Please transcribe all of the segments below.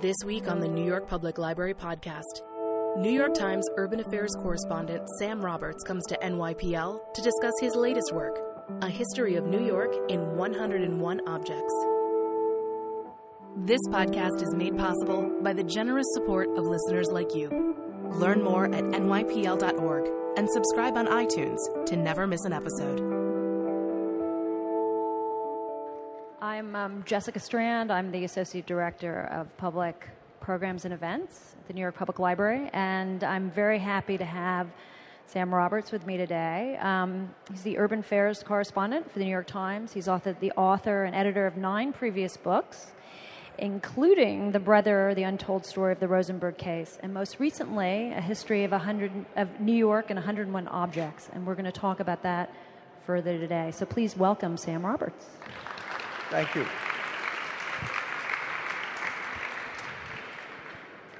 This week on the New York Public Library podcast, New York Times urban affairs correspondent Sam Roberts comes to NYPL to discuss his latest work, A History of New York in 101 Objects. This podcast is made possible by the generous support of listeners like you. Learn more at nypl.org and subscribe on iTunes to never miss an episode. I'm um, Jessica Strand. I'm the Associate Director of Public Programs and Events at the New York Public Library, and I'm very happy to have Sam Roberts with me today. Um, he's the Urban Affairs correspondent for the New York Times. He's authored, the author and editor of nine previous books, including The Brother, The Untold Story of the Rosenberg Case, and most recently, A History of, 100, of New York and 101 Objects. And we're going to talk about that further today. So please welcome Sam Roberts. Thank you.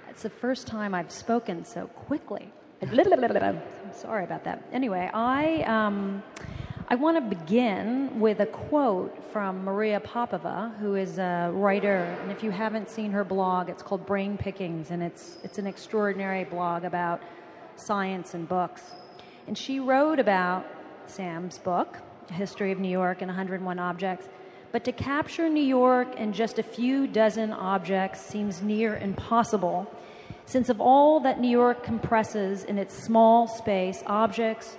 It's the first time I've spoken so quickly. I'm sorry about that. Anyway, I, um, I want to begin with a quote from Maria Popova, who is a writer. And if you haven't seen her blog, it's called Brain Pickings, and it's, it's an extraordinary blog about science and books. And she wrote about Sam's book, History of New York and 101 Objects but to capture New York in just a few dozen objects seems near impossible, since of all that New York compresses in its small space, objects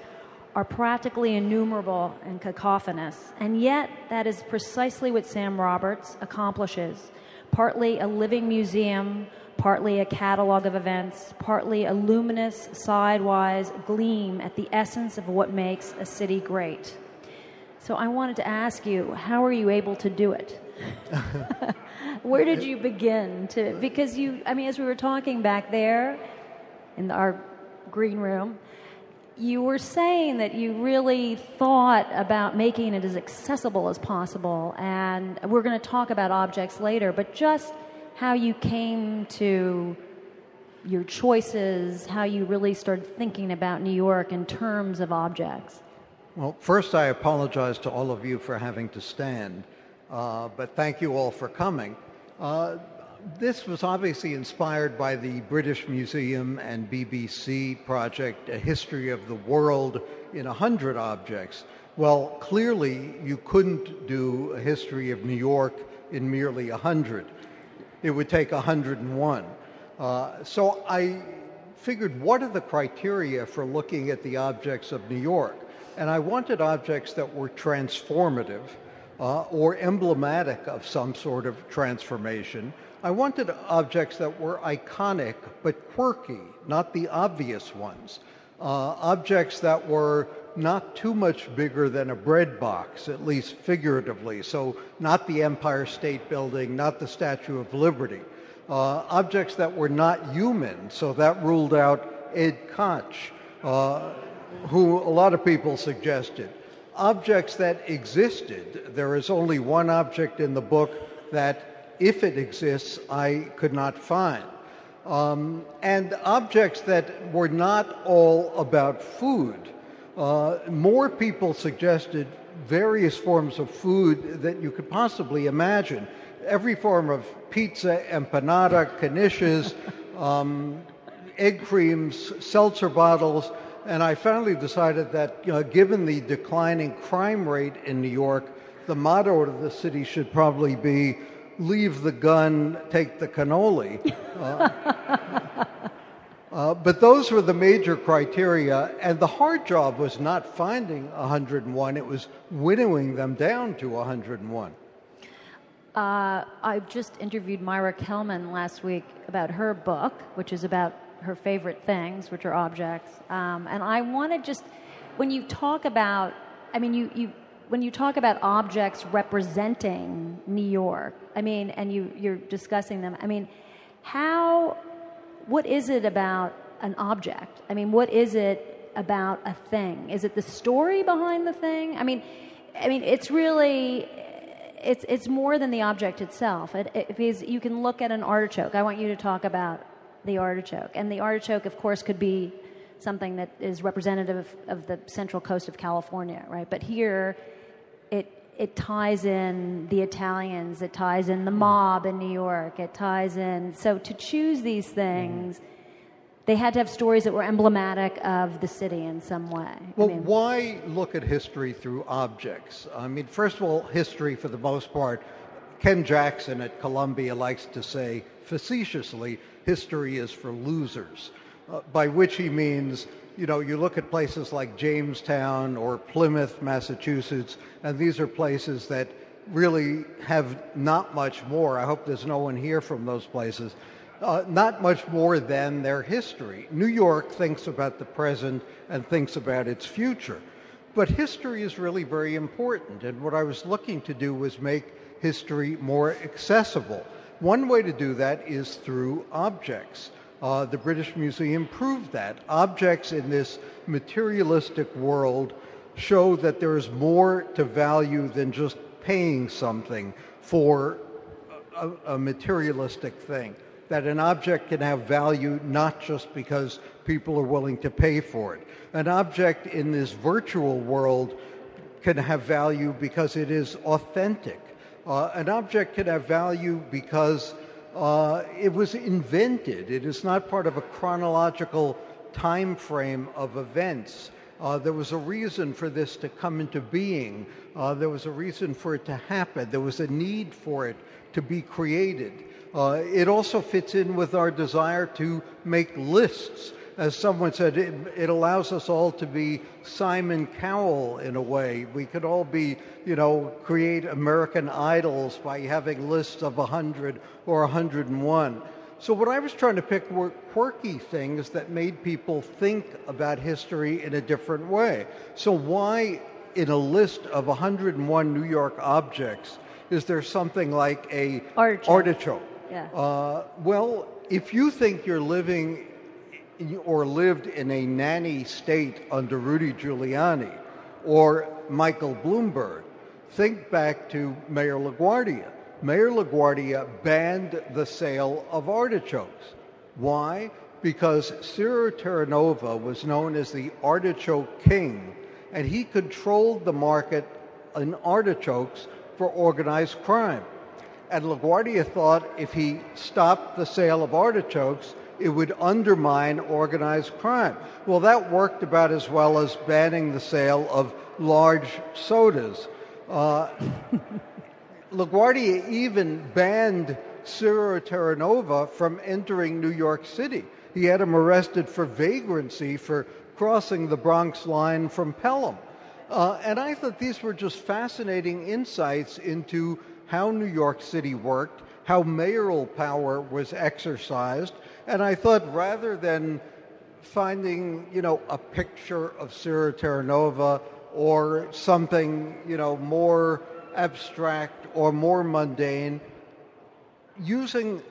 are practically innumerable and cacophonous. And yet, that is precisely what Sam Roberts accomplishes partly a living museum, partly a catalog of events, partly a luminous, sidewise gleam at the essence of what makes a city great. So I wanted to ask you, how are you able to do it? Where did you begin to? Because you, I mean, as we were talking back there in our green room, you were saying that you really thought about making it as accessible as possible. And we're going to talk about objects later, but just how you came to your choices, how you really started thinking about New York in terms of objects. Well, first, I apologize to all of you for having to stand, uh, but thank you all for coming. Uh, this was obviously inspired by the British Museum and BBC project, A History of the World in a Hundred Objects. Well, clearly, you couldn't do a history of New York in merely a hundred. It would take 101. Uh, so I figured, what are the criteria for looking at the objects of New York? And I wanted objects that were transformative uh, or emblematic of some sort of transformation. I wanted objects that were iconic but quirky, not the obvious ones. Uh, objects that were not too much bigger than a bread box, at least figuratively. So, not the Empire State Building, not the Statue of Liberty. Uh, objects that were not human, so that ruled out Ed Koch. Uh, who a lot of people suggested. Objects that existed. There is only one object in the book that, if it exists, I could not find. Um, and objects that were not all about food. Uh, more people suggested various forms of food that you could possibly imagine. Every form of pizza, empanada, knishes, um, egg creams, seltzer bottles, and I finally decided that, given the declining crime rate in New York, the motto of the city should probably be leave the gun, take the cannoli. Uh, uh, but those were the major criteria, and the hard job was not finding 101, it was winnowing them down to 101. Uh, I just interviewed Maira Kalman last week about her book, which is about her favorite things, which are objects. Um, and I want to just, when you talk about, I mean, you, you, when you talk about objects representing New York, I mean, and you, you're discussing them, I mean, how, what is it about an object? I mean, what is it about a thing? Is it the story behind the thing? I mean, I mean, it's really, it's, it's more than the object itself. It, it, because you can look at an artichoke. I want you to talk about the artichoke. And the artichoke, of course, could be something that is representative of, the central coast of California, right? But here, it it ties in the Italians, it ties in the hmm. mob in New York, it ties in. So to choose these hmm. things, they had to have stories that were emblematic of the city in some way. Well, I mean, why look at history through objects? I mean, first of all, history, for the most part, Ken Jackson at Columbia likes to say facetiously, history is for losers, uh, by which he means you know, you look at places like Jamestown or Plymouth, Massachusetts, and these are places that really have not much more. I hope there's no one here from those places. Uh, not much more than their history. New York thinks about the present and thinks about its future. But history is really very important, and what I was looking to do was make history more accessible. One way to do that is through objects. Uh, the British Museum proved that. Objects in this materialistic world show that there is more to value than just paying something for a, a, materialistic thing. That an object can have value not just because people are willing to pay for it. An object in this virtual world can have value because it is authentic. Uh, an object can have value because uh, it was invented. It is not part of a chronological time frame of events. Uh, there was a reason for this to come into being. Uh, there was a reason for it to happen. There was a need for it to be created. Uh, it also fits in with our desire to make lists as someone said, it, it, allows us all to be Simon Cowell in a way. We could all be, you know, create American idols by having lists of 100 or 101. So, what I was trying to pick were quirky things that made people think about history in a different way. So, why, in a list of 101 New York objects, is there something like a artichoke? artichoke? Yeah. Uh, well, if you think you're living or lived in a nanny state under Rudy Giuliani or Michael Bloomberg. Think back to Mayor LaGuardia. Mayor LaGuardia banned the sale of artichokes. Why? Because Ciro Terranova was known as the artichoke king, and he controlled the market in artichokes for organized crime. And LaGuardia thought if he stopped the sale of artichokes, it would undermine organized crime. Well, that worked about as well as banning the sale of large sodas. Uh, LaGuardia even banned Ciro Terranova from entering New York City. He had him arrested for vagrancy for crossing the Bronx line from Pelham. Uh, and I thought these were just fascinating insights into how New York City worked, how mayoral power was exercised, and I thought rather than finding, you know, a picture of Ciro Terranova or something, you know, more abstract or more mundane, using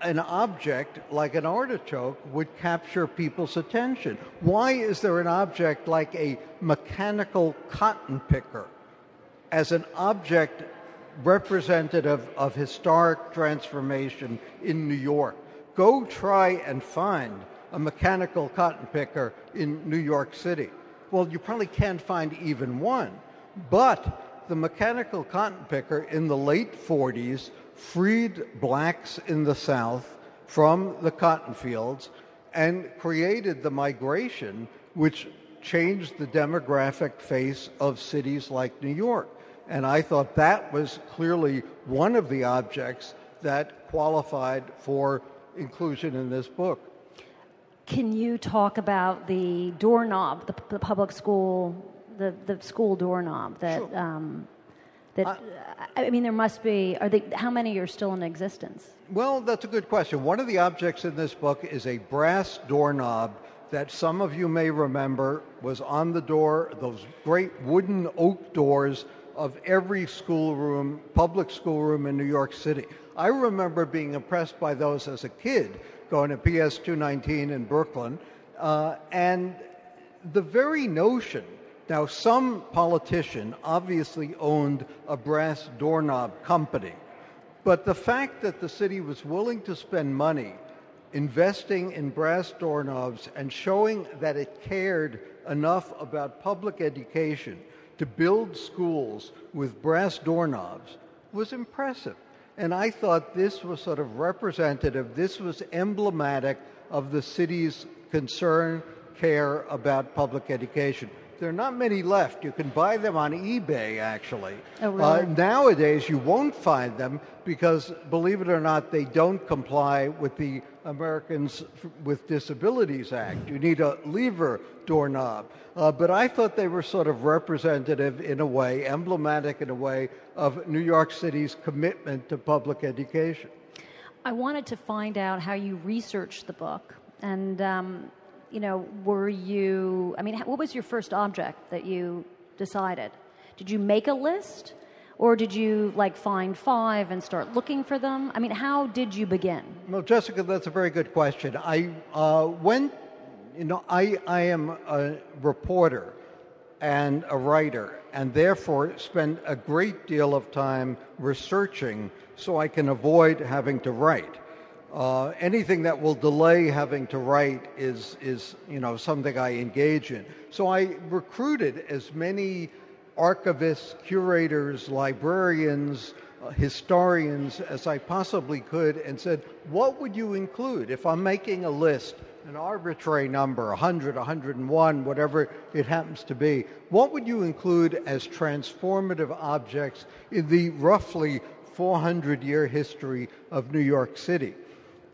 an object like an artichoke would capture people's attention. Why is there an object like a mechanical cotton picker as an object representative of historic transformation in New York? Go try and find a mechanical cotton picker in New York City. Well, you probably can't find even one. But the mechanical cotton picker in the late 40s freed blacks in the South from the cotton fields and created the migration which changed the demographic face of cities like New York. And I thought that was clearly one of the objects that qualified for inclusion in this book. Can you talk about the doorknob, the, the public school, the, the school doorknob that sure. um, that I, I, mean there must be are they how many are still in existence? Well, that's a good question. One of the objects in this book is a brass doorknob that some of you may remember was on the door, those great wooden oak doors of every schoolroom, public schoolroom in New York City. I remember being impressed by those as a kid, going to PS 219 in Brooklyn, uh, and the very notion. Now, some politician obviously owned a brass doorknob company, but the fact that the city was willing to spend money investing in brass doorknobs and showing that it cared enough about public education to build schools with brass doorknobs was impressive. And I thought this was sort of representative, this was emblematic of the city's concern, care about public education. There are not many left. You can buy them on eBay, actually. Oh, really? Uh, nowadays, you won't find them because, believe it or not, they don't comply with the Americans with Disabilities Act. You need a lever doorknob. Uh, but I thought they were sort of representative in a way, emblematic in a way, of New York City's commitment to public education. I wanted to find out how you researched the book. And, um, you know, were you, I mean, what was your first object that you decided? Did you make a list? Or did you like find five and start looking for them? I mean, how did you begin? Well, Jessica, that's a very good question. I uh, went, you know, I, I am a reporter and a writer, and therefore spend a great deal of time researching so I can avoid having to write. Uh, anything that will delay having to write is, is, you know, something I engage in. So I recruited as many archivists, curators, librarians, uh, historians as I possibly could and said, what would you include if I'm making a list, an arbitrary number, 100, 101, whatever it happens to be, what would you include as transformative objects in the roughly 400 year history of New York City?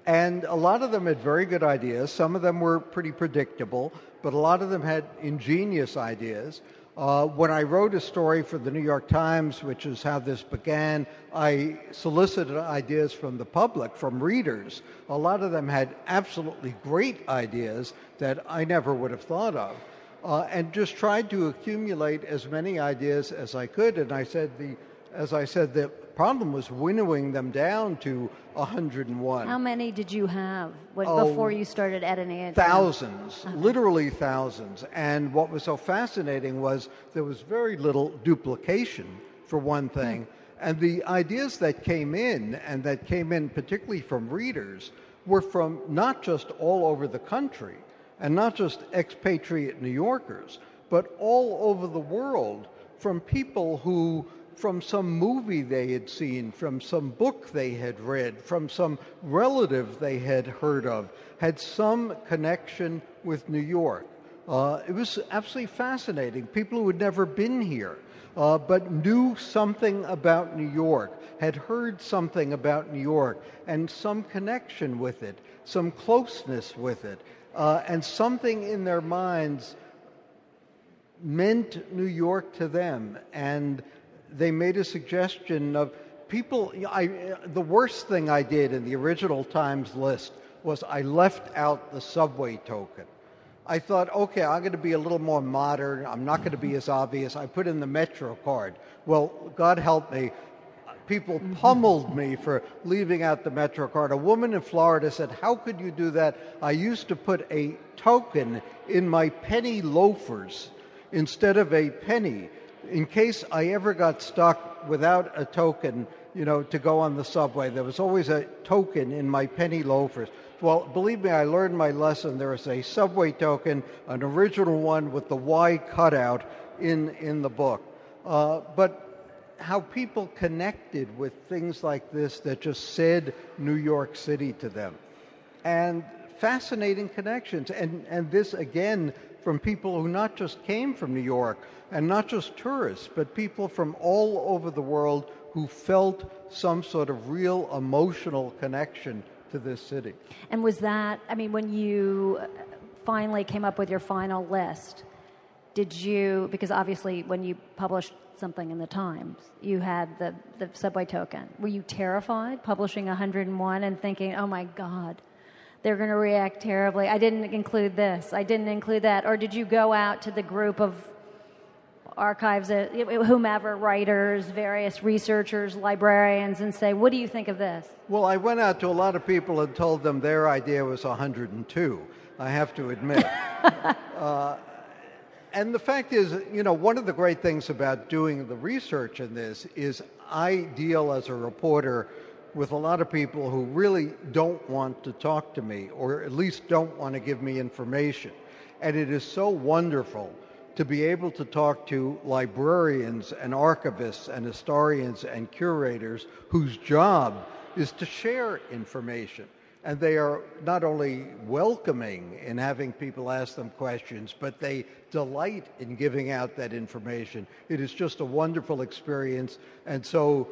And a lot of them had very good ideas. Some of them were pretty predictable, but a lot of them had ingenious ideas. Uh, when I wrote a story for the New York Times, which is how this began, I solicited ideas from the public, from readers. A lot of them had absolutely great ideas that I never would have thought of. Uh, and just tried to accumulate as many ideas as I could. And I said the, as I said, the problem was winnowing them down to 101. How many did you have when, Oh, before you started editing it? down? Thousands, literally thousands. And what was so fascinating was there was very little duplication, for one hmm. thing. And the ideas that came in, and that came in particularly from readers, were from not just all over the country, and not just expatriate New Yorkers, but all over the world from people who from some movie they had seen, from some book they had read, from some relative they had heard of, had some connection with New York. Uh, it was absolutely fascinating. People who had never been here, uh, but knew something about New York, had heard something about New York, and some connection with it, some closeness with it, uh, and something in their minds meant New York to them, and they made a suggestion of people. I, the worst thing I did in the original Times list was I left out the subway token. I thought, okay, I'm going to be a little more modern. I'm not going to be as obvious. I put in the Metro card. Well, God help me. People mm-hmm. pummeled me for leaving out the Metro card. A woman in Florida said, How could you do that? I used to put a token in my penny loafers instead of a penny in case I ever got stuck without a token, you know, to go on the subway. There was always a token in my penny loafers. Well, believe me, I learned my lesson. There is a subway token, an original one with the Y cutout in, in the book. Uh, but how people connected with things like this that just said New York City to them. And fascinating connections. And, and this, again, from people who not just came from New York and not just tourists, but people from all over the world who felt some sort of real emotional connection to this city. And was that, I mean, when you uh, finally came up with your final list, did you, because obviously when you published something in the Times, you had the, the subway token. Were you terrified publishing 101 and thinking, oh my God, they're going to react terribly? I didn't include this, I didn't include that. Or did you go out to the group of archives, uh, whomever, writers, various researchers, librarians, and say, what do you think of this? Well, I went out to a lot of people and told them their idea was 102, I have to admit. uh, and the fact is, you know, one of the great things about doing the research in this is I deal as a reporter with a lot of people who really don't want to talk to me or at least don't want to give me information. And it is so wonderful to be able to talk to librarians and archivists and historians and curators whose job is to share information. And they are not only welcoming in having people ask them questions, but they delight in giving out that information. It is just a wonderful experience, and so,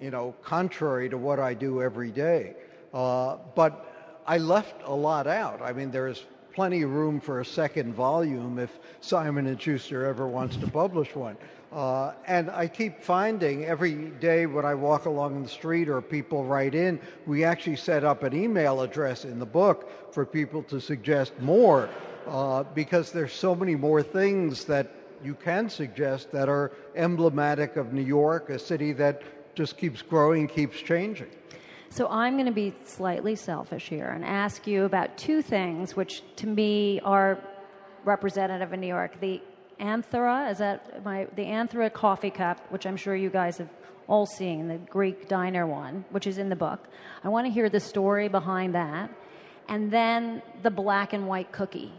you know, contrary to what I do every day. Uh, but I left a lot out. I mean, there is plenty of room for a second volume if Simon and Schuster ever wants to publish one. Uh, and I keep finding every day when I walk along the street or people write in, we actually set up an email address in the book for people to suggest more uh, because there's so many more things that you can suggest that are emblematic of New York, a city that just keeps growing, keeps changing. So I'm going to be slightly selfish here and ask you about two things which to me are representative of New York. The Anthora, is that my the Anthora coffee cup, which I'm sure you guys have all seen, the Greek diner one, which is in the book. I want to hear the story behind that. And then the black and white cookie,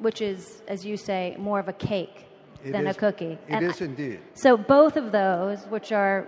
which is, as you say, more of a cake It than is- a cookie. It And is I- indeed. so both of those, which are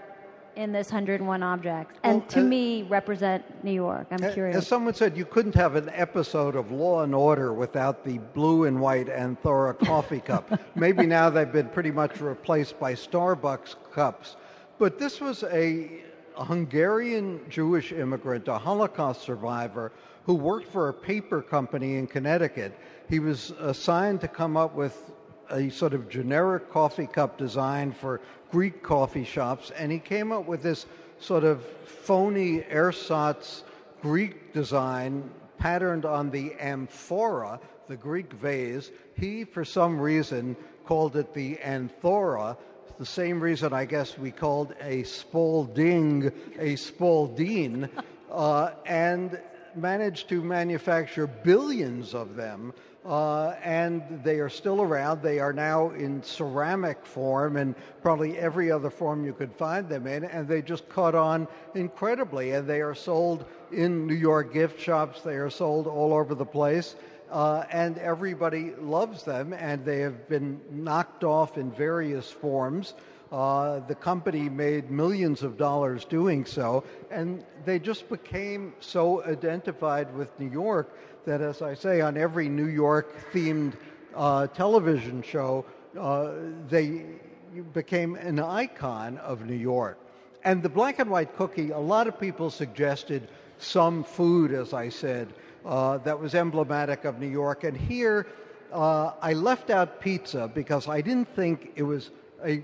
in this 101 objects, and Well, to uh, me represent New York. I'm A- curious. As someone said, you couldn't have an episode of Law and Order without the blue and white Anthora coffee cup. Maybe now they've been pretty much replaced by Starbucks cups. But this was a Hungarian Jewish immigrant, a Holocaust survivor, who worked for a paper company in Connecticut. He was assigned to come up with a sort of generic coffee cup design for Greek coffee shops, and he came up with this sort of phony ersatz Greek design patterned on the amphora, the Greek vase. He, for some reason, called it the anthora, the same reason I guess we called a Spalding a Spalding, uh, and managed to manufacture billions of them. Uh, and they are still around. They are now in ceramic form and probably every other form you could find them in. And they just caught on incredibly. And they are sold in New York gift shops. They are sold all over the place. Uh, and everybody loves them. And they have been knocked off in various forms. Uh, the company made millions of dollars doing so, and they just became so identified with New York that, as I say, on every New York themed uh, television show, uh, they became an icon of New York. And the black and white cookie, a lot of people suggested some food, as I said, uh, that was emblematic of New York. And here, uh, I left out pizza because I didn't think it was a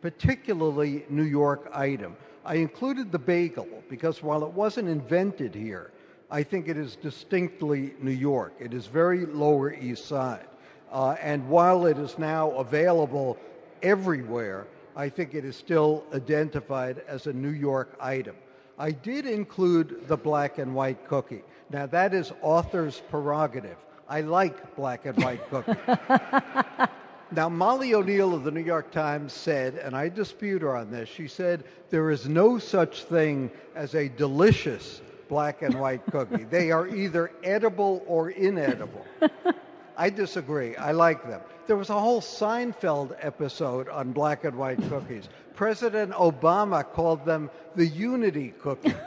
particularly New York item. I included the bagel because while it wasn't invented here, I think it is distinctly New York. It is very Lower East Side. Uh, and while it is now available everywhere, I think it is still identified as a New York item. I did include the black and white cookie. Now, that is author's prerogative. I like black and white cookie. Now, Molly O'Neill of the New York Times said, and I dispute her on this, she said, there is no such thing as a delicious black and white cookie. they are either edible or inedible. I disagree. I like them. There was a whole Seinfeld episode on black and white cookies. President Obama called them the unity cookie.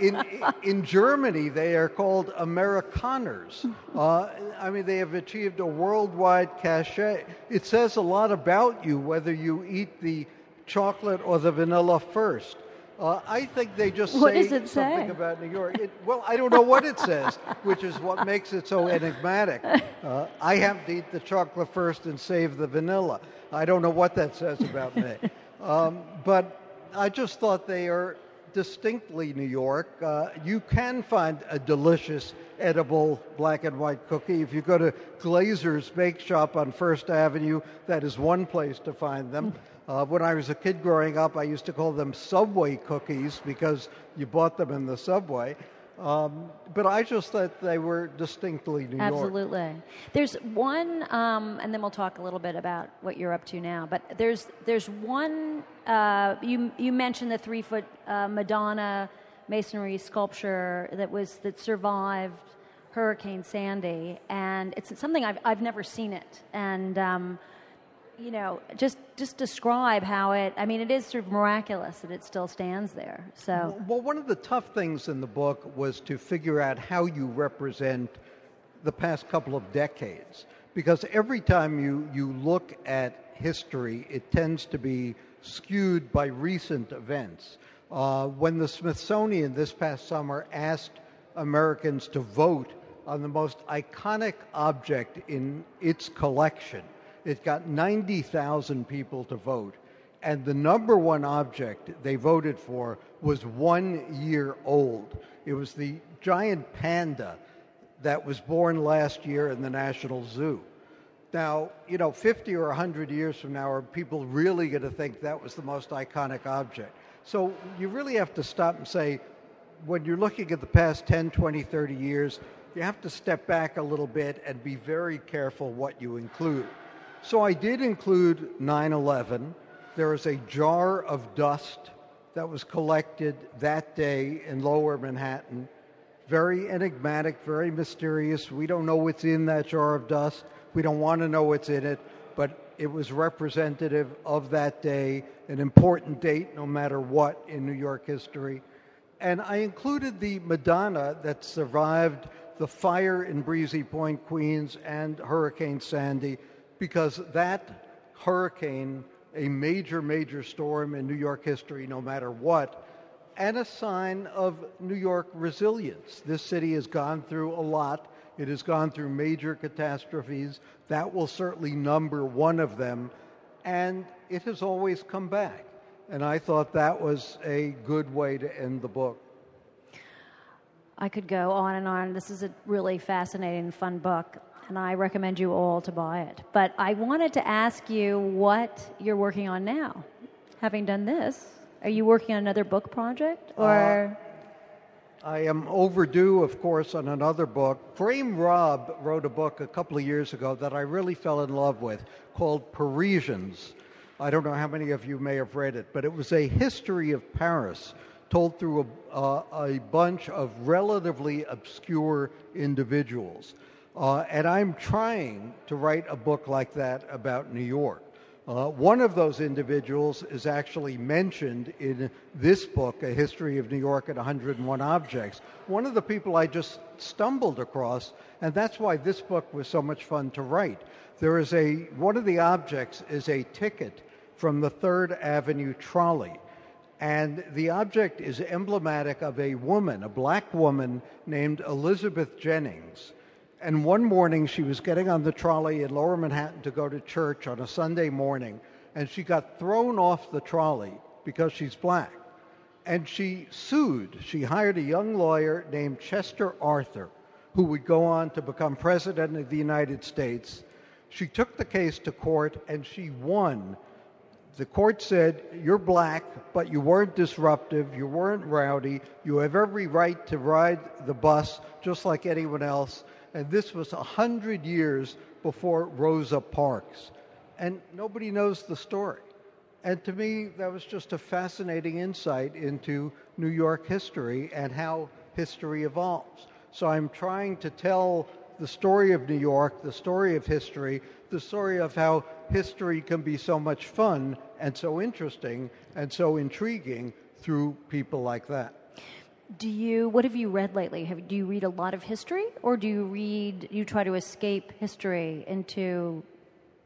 In, in Germany, they are called Amerikaners. Uh, I mean, they have achieved a worldwide cachet. It says a lot about you whether you eat the chocolate or the vanilla first. Uh, I think they just What say something say? about New York. It, well, I don't know what it says, which is what makes it so enigmatic. Uh, I have to eat the chocolate first and save the vanilla. I don't know what that says about me. Um, but I just thought they are distinctly New York. Uh, you can find a delicious edible black and white cookie. If you go to Glaser's Bake Shop on First Avenue, that is one place to find them. Uh, when I was a kid growing up, I used to call them Subway cookies because you bought them in the subway. Um, but I just thought they were distinctly New York. Absolutely. There's one, um, and then we'll talk a little bit about what you're up to now. But there's there's one. Uh, you you mentioned the three foot uh, Madonna masonry sculpture that was that survived Hurricane Sandy, and it's something I've I've never seen it, and um, you know, just just describe how it. I mean, it is sort of miraculous that it still stands there. So, well, one of the tough things in the book was to figure out how you represent the past couple of decades, because every time you you look at history, it tends to be skewed by recent events. Uh, when the Smithsonian this past summer asked Americans to vote on the most iconic object in its collection, it got 90,000 people to vote. And the number one object they voted for was one year old. It was the giant panda that was born last year in the National Zoo. Now, you know, 50 or 100 years from now, are people really going to think that was the most iconic object? So you really have to stop and say, when you're looking at the past 10, 20, 30 years, you have to step back a little bit and be very careful what you include. So I did include 9 11. There is a jar of dust that was collected that day in lower Manhattan. Very enigmatic, very mysterious. We don't know what's in that jar of dust. We don't want to know what's in it, but it was representative of that day, an important date no matter what in New York history. And I included the Madonna that survived the fire in Breezy Point, Queens, and Hurricane Sandy because that hurricane, a major, major storm in New York history, no matter what, and a sign of New York resilience. This city has gone through a lot. It has gone through major catastrophes. That will certainly number one of them. And it has always come back. And I thought that was a good way to end the book. I could go on and on. This is a really fascinating, fun book and I recommend you all to buy it. But I wanted to ask you what you're working on now. Having done this, are you working on another book project or? Uh, I am overdue, of course, on another book. Graham Robb wrote a book a couple of years ago that I really fell in love with called Parisians. I don't know how many of you may have read it, but it was a history of Paris told through a, uh, a bunch of relatively obscure individuals. Uh, and I'm trying to write a book like that about New York. Uh, one of those individuals is actually mentioned in this book, A History of New York at 101 Objects. One of the people I just stumbled across, and that's why this book was so much fun to write. There is a, one of the objects is a ticket from the Third Avenue trolley. And the object is emblematic of a woman, a black woman named Elizabeth Jennings and one morning, she was getting on the trolley in lower Manhattan to go to church on a Sunday morning, and she got thrown off the trolley because she's black. And she sued. She hired a young lawyer named Chester Arthur, who would go on to become president of the United States. She took the case to court and she won. The court said, You're black, but you weren't disruptive, you weren't rowdy, you have every right to ride the bus just like anyone else and this was a hundred years before Rosa Parks. And nobody knows the story. And to me, that was just a fascinating insight into New York history and how history evolves. So I'm trying to tell the story of New York, the story of history, the story of how history can be so much fun and so interesting and so intriguing through people like that do you what have you read lately? Have, do you read a lot of history or do you read you try to escape history into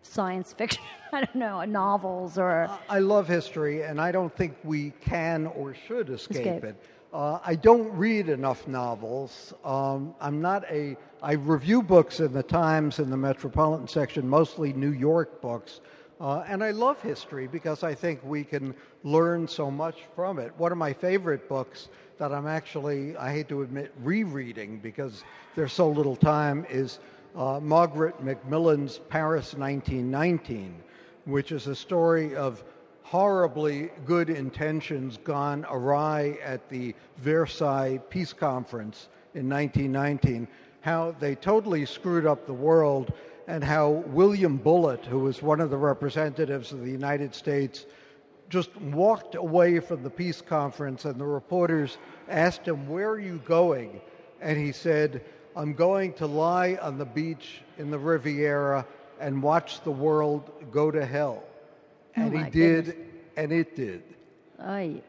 science fiction? I don't know novels or i love history and i don't think we can or should escape, escape. it. Uh, i don't read enough novels. Um, i'm not a i review books in the times in the metropolitan section mostly new york books uh, and I love history because I think we can learn so much from it. One of my favorite books that I'm actually, I hate to admit, rereading because there's so little time is uh, Margaret Macmillan's Paris 1919, which is a story of horribly good intentions gone awry at the Versailles Peace Conference in 1919, how they totally screwed up the world and how William Bullitt, who was one of the representatives of the United States, just walked away from the peace conference, and the reporters asked him, Where are you going? And he said, I'm going to lie on the beach in the Riviera and watch the world go to hell. Oh And he did, goodness. and it did. Ay.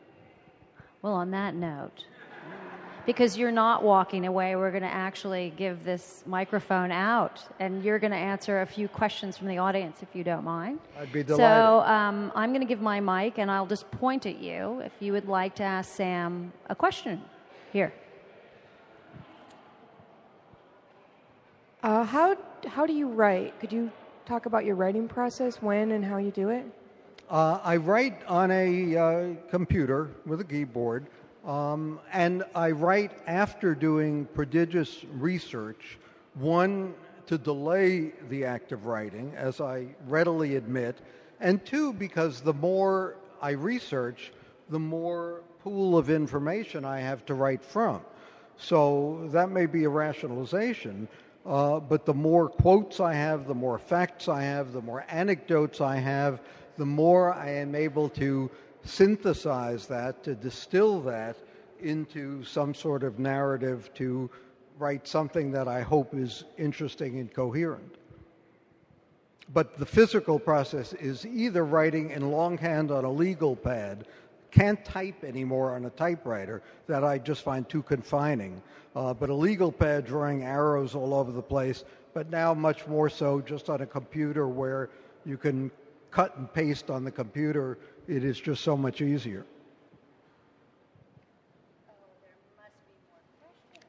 Well, on that note, because you're not walking away, we're going to actually give this microphone out, and you're going to answer a few questions from the audience, if you don't mind. I'd be So delighted. um, I'm going to give my mic, and I'll just point at you if you would like to ask Sam a question. Here. Uh, how how do you write? Could you talk about your writing process, when and how you do it? Uh, I write on a uh, computer with a keyboard, um, and I write after doing prodigious research. One, to delay the act of writing, as I readily admit, and two, because the more I research, the more pool of information I have to write from. So that may be a rationalization, uh, but the more quotes I have, the more facts I have, the more anecdotes I have, the more I am able to synthesize that, to distill that into some sort of narrative to write something that I hope is interesting and coherent. But the physical process is either writing in longhand on a legal pad, can't type anymore on a typewriter, that I just find too confining. Uh, but a legal pad drawing arrows all over the place, but now much more so just on a computer where you can cut and paste on the computer. It is just so much easier.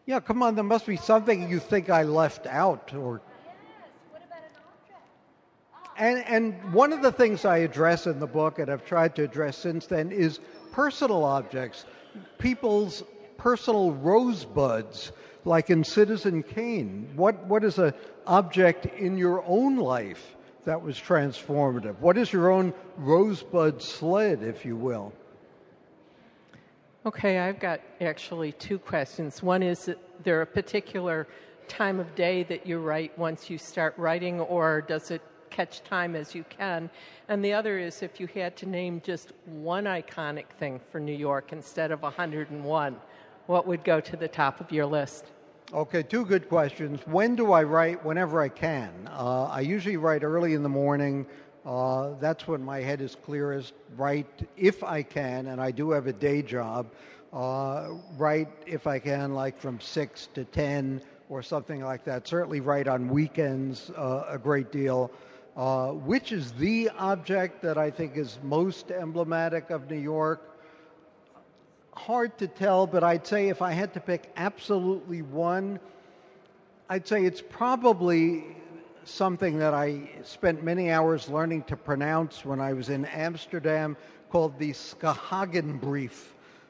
Yeah, come on, there must be something you think I left out or and, and one of the things I address in the book, and I've tried to address since then, is personal objects, people's personal rosebuds, like in Citizen Kane. What, what is an object in your own life that was transformative? What is your own rosebud sled, if you will? Okay, I've got actually two questions. One is that there a particular time of day that you write once you start writing, or does it catch time as you can? And the other is if you had to name just one iconic thing for New York instead of 101, what would go to the top of your list? Okay, two good questions. When do I write? Whenever I can. Uh, I usually write early in the morning. Uh, that's when my head is clearest. Write if I can, and I do have a day job. Uh, write if I can, like from six to ten or something like that. Certainly, write on weekends uh, a great deal. Uh, which is the object that I think is most emblematic of New York? Hard to tell, but I'd say if I had to pick absolutely one, I'd say it's probably something that I spent many hours learning to pronounce when I was in Amsterdam called the Schaghenbrief,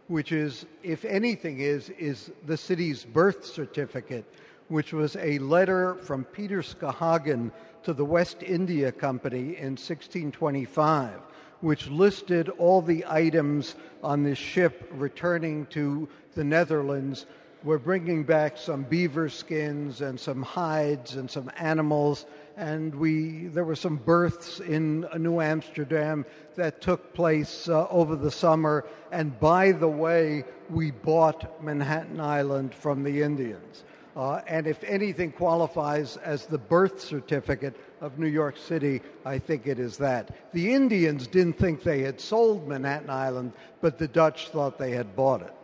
which is, if anything is, is the city's birth certificate, which was a letter from Peter Schaghen to the West India Company in 1625 which listed all the items on this ship returning to the Netherlands. We're bringing back some beaver skins and some hides and some animals, and we there were some births in New Amsterdam that took place uh, over the summer. And by the way, we bought Manhattan Island from the Indians. Uh, and if anything qualifies as the birth certificate of New York City, I think it is that. The Indians didn't think they had sold Manhattan Island, but the Dutch thought they had bought it.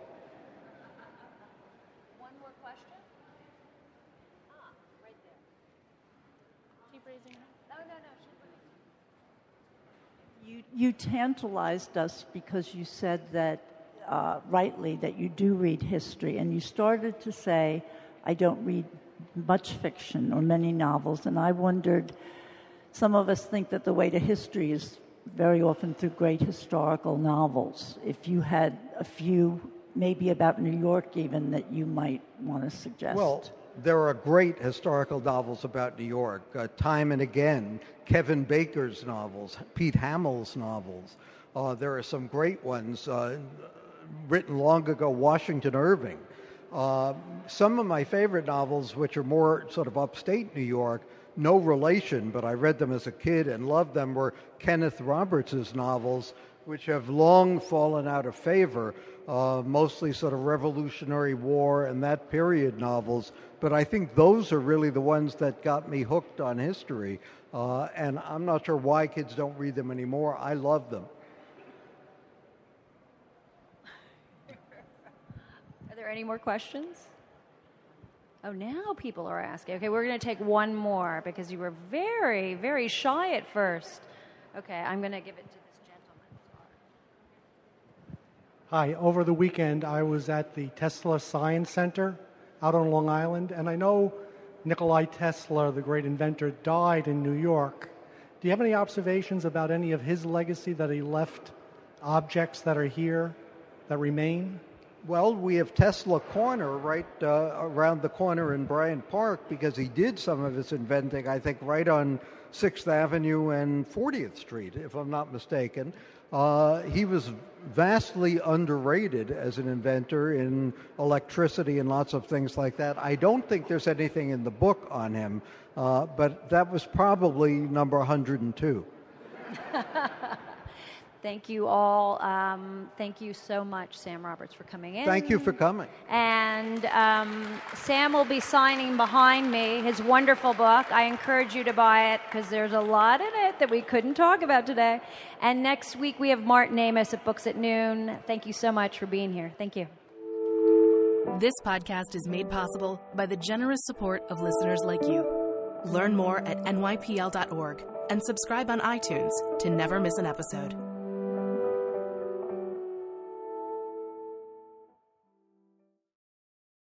One more question? Ah, right there. Keep raising it. No, no, no. You, you tantalized us because you said that, uh, rightly, that you do read history, and you started to say, I don't read much fiction or many novels, and I wondered, some of us think that the way to history is very often through great historical novels. If you had a few, maybe about New York even, that you might want to suggest. Well, there are great historical novels about New York, uh, time and again. Kevin Baker's novels, Pete Hamill's novels. Uh, there are some great ones uh, written long ago. Washington Irving. Uh, some of my favorite novels, which are more sort of upstate New York, no relation, but I read them as a kid and loved them, were Kenneth Roberts' novels, which have long fallen out of favor, uh, mostly sort of Revolutionary War and that period novels. But I think those are really the ones that got me hooked on history. Uh, and I'm not sure why kids don't read them anymore. I love them. Are there any more questions? Oh, now people are asking. Okay, we're going to take one more because you were very, very shy at first. Okay, I'm going to give it to this gentleman. Hi, over the weekend I was at the Tesla Science Center out on Long Island, and I know Nikolai Tesla, the great inventor, died in New York. Do you have any observations about any of his legacy that he left objects that are here that remain? Well, we have Tesla Corner right uh, around the corner in Bryant Park because he did some of his inventing, I think, right on 6th Avenue and 40th Street, if I'm not mistaken. Uh, he was vastly underrated as an inventor in electricity and lots of things like that. I don't think there's anything in the book on him, uh, but that was probably number 102. Thank you all. Um, thank you so much, Sam Roberts, for coming in. Thank you for coming. And um, Sam will be signing behind me his wonderful book. I encourage you to buy it because there's a lot in it that we couldn't talk about today. And next week we have Martin Amis at Books at Noon. Thank you so much for being here. Thank you. This podcast is made possible by the generous support of listeners like you. Learn more at nypl.org and subscribe on iTunes to never miss an episode.